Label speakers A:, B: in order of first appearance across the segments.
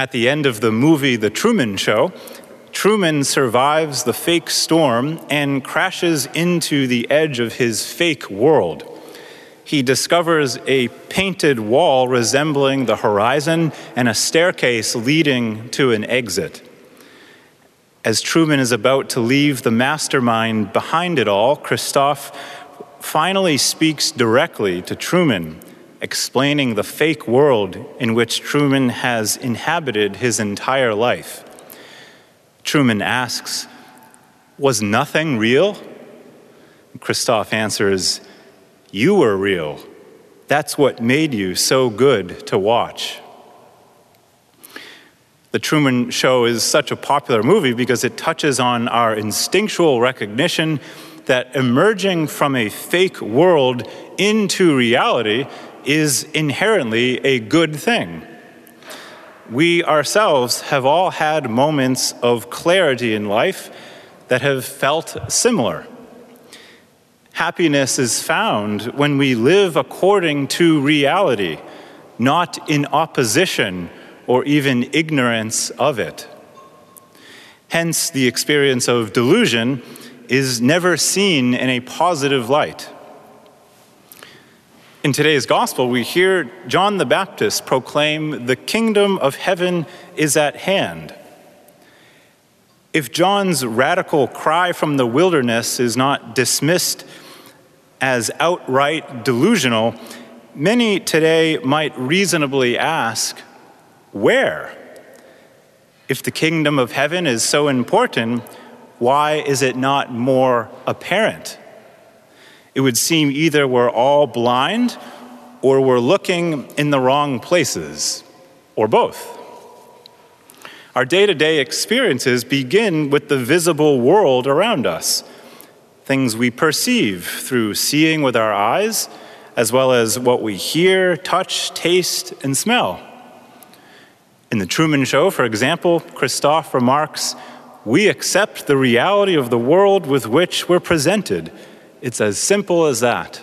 A: At the end of the movie The Truman Show, Truman survives the fake storm and crashes into the edge of his fake world. He discovers a painted wall resembling the horizon and a staircase leading to an exit. As Truman is about to leave the mastermind behind it all, Christof finally speaks directly to Truman explaining the fake world in which Truman has inhabited his entire life. Truman asks, Was nothing real? Christof answers, You were real. That's what made you so good to watch. The Truman Show is such a popular movie because it touches on our instinctual recognition that emerging from a fake world into reality is inherently a good thing. We ourselves have all had moments of clarity in life that have felt similar. Happiness is found when we live according to reality, not in opposition or even ignorance of it. Hence, the experience of delusion is never seen in a positive light. In today's gospel, we hear John the Baptist proclaim, The kingdom of heaven is at hand. If John's radical cry from the wilderness is not dismissed as outright delusional, many today might reasonably ask, Where? If the kingdom of heaven is so important, why is it not more apparent? It would seem either we're all blind or we're looking in the wrong places, or both. Our day to day experiences begin with the visible world around us, things we perceive through seeing with our eyes, as well as what we hear, touch, taste, and smell. In The Truman Show, for example, Christof remarks, We accept the reality of the world with which we're presented it's as simple as that.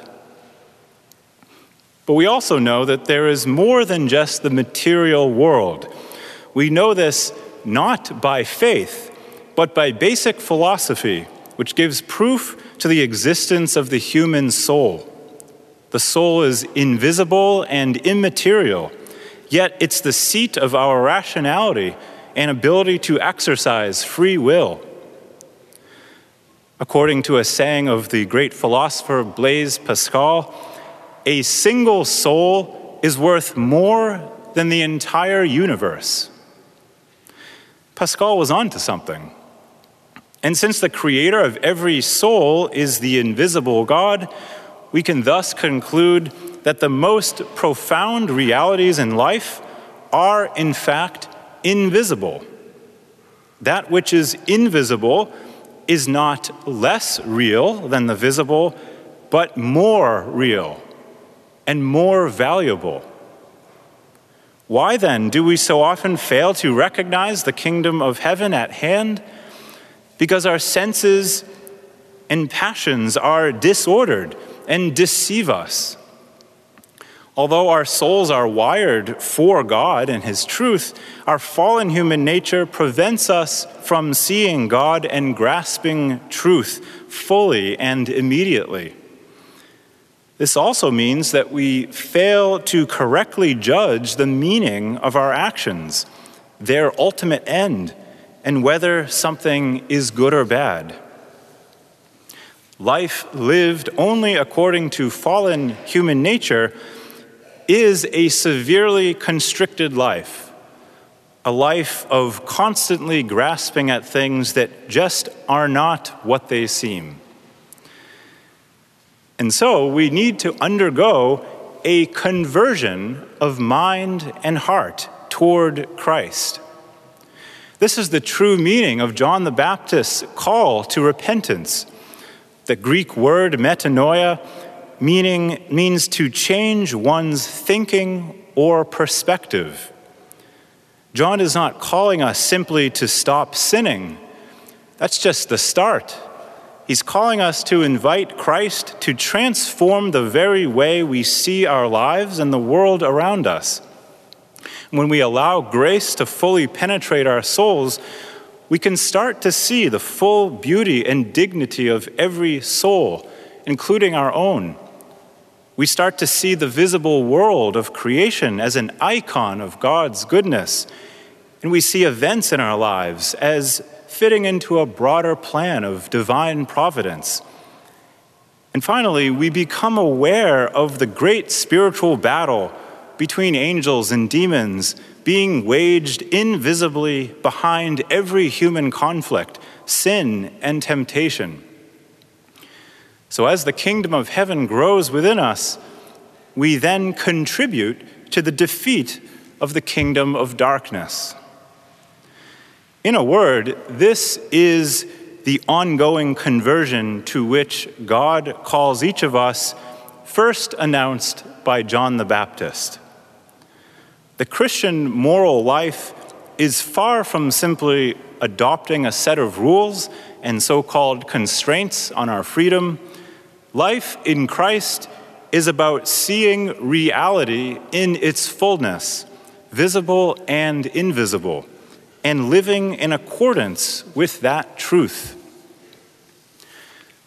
A: But we also know that there is more than just the material world. We know this not by faith, but by basic philosophy, which gives proof to the existence of the human soul. The soul is invisible and immaterial, yet it's the seat of our rationality and ability to exercise free will. According to a saying of the great philosopher Blaise Pascal, a single soul is worth more than the entire universe. Pascal was onto something. And since the creator of every soul is the invisible God, we can thus conclude that the most profound realities in life are, in fact, invisible. That which is invisible is not less real than the visible, but more real and more valuable. Why then do we so often fail to recognize the kingdom of heaven at hand? Because our senses and passions are disordered and deceive us. Although our souls are wired for God and His truth, our fallen human nature prevents us from seeing God and grasping truth fully and immediately. This also means that we fail to correctly judge the meaning of our actions, their ultimate end, and whether something is good or bad. Life lived only according to fallen human nature is a severely constricted life, a life of constantly grasping at things that just are not what they seem. And so we need to undergo a conversion of mind and heart toward Christ. This is the true meaning of John the Baptist's call to repentance. The Greek word metanoia meaning means to change one's thinking or perspective. John is not calling us simply to stop sinning. That's just the start. He's calling us to invite Christ to transform the very way we see our lives and the world around us. When we allow grace to fully penetrate our souls, we can start to see the full beauty and dignity of every soul, including our own. We start to see the visible world of creation as an icon of God's goodness, and we see events in our lives as fitting into a broader plan of divine providence. And finally, we become aware of the great spiritual battle between angels and demons being waged invisibly behind every human conflict, sin, and temptation. So, as the kingdom of heaven grows within us, we then contribute to the defeat of the kingdom of darkness. In a word, this is the ongoing conversion to which God calls each of us, first announced by John the Baptist. The Christian moral life is far from simply adopting a set of rules and so called constraints on our freedom. Life in Christ is about seeing reality in its fullness, visible and invisible, and living in accordance with that truth.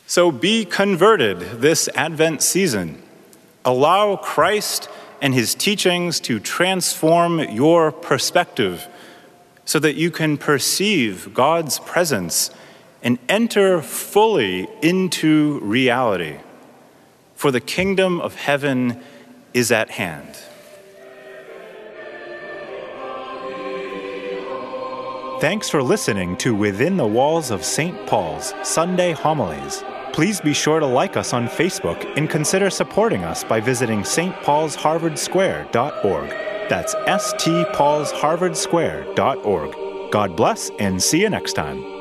A: So be converted this Advent season. Allow Christ and his teachings to transform your perspective so that you can perceive God's presence and enter fully into reality. For the kingdom of heaven is at hand. Thanks for listening to Within the Walls of St. Paul's Sunday Homilies. Please be sure to like us on Facebook and consider supporting us by visiting stpaulsharvardsquare.org. That's stpaulsharvardsquare.org. God bless and see you next time.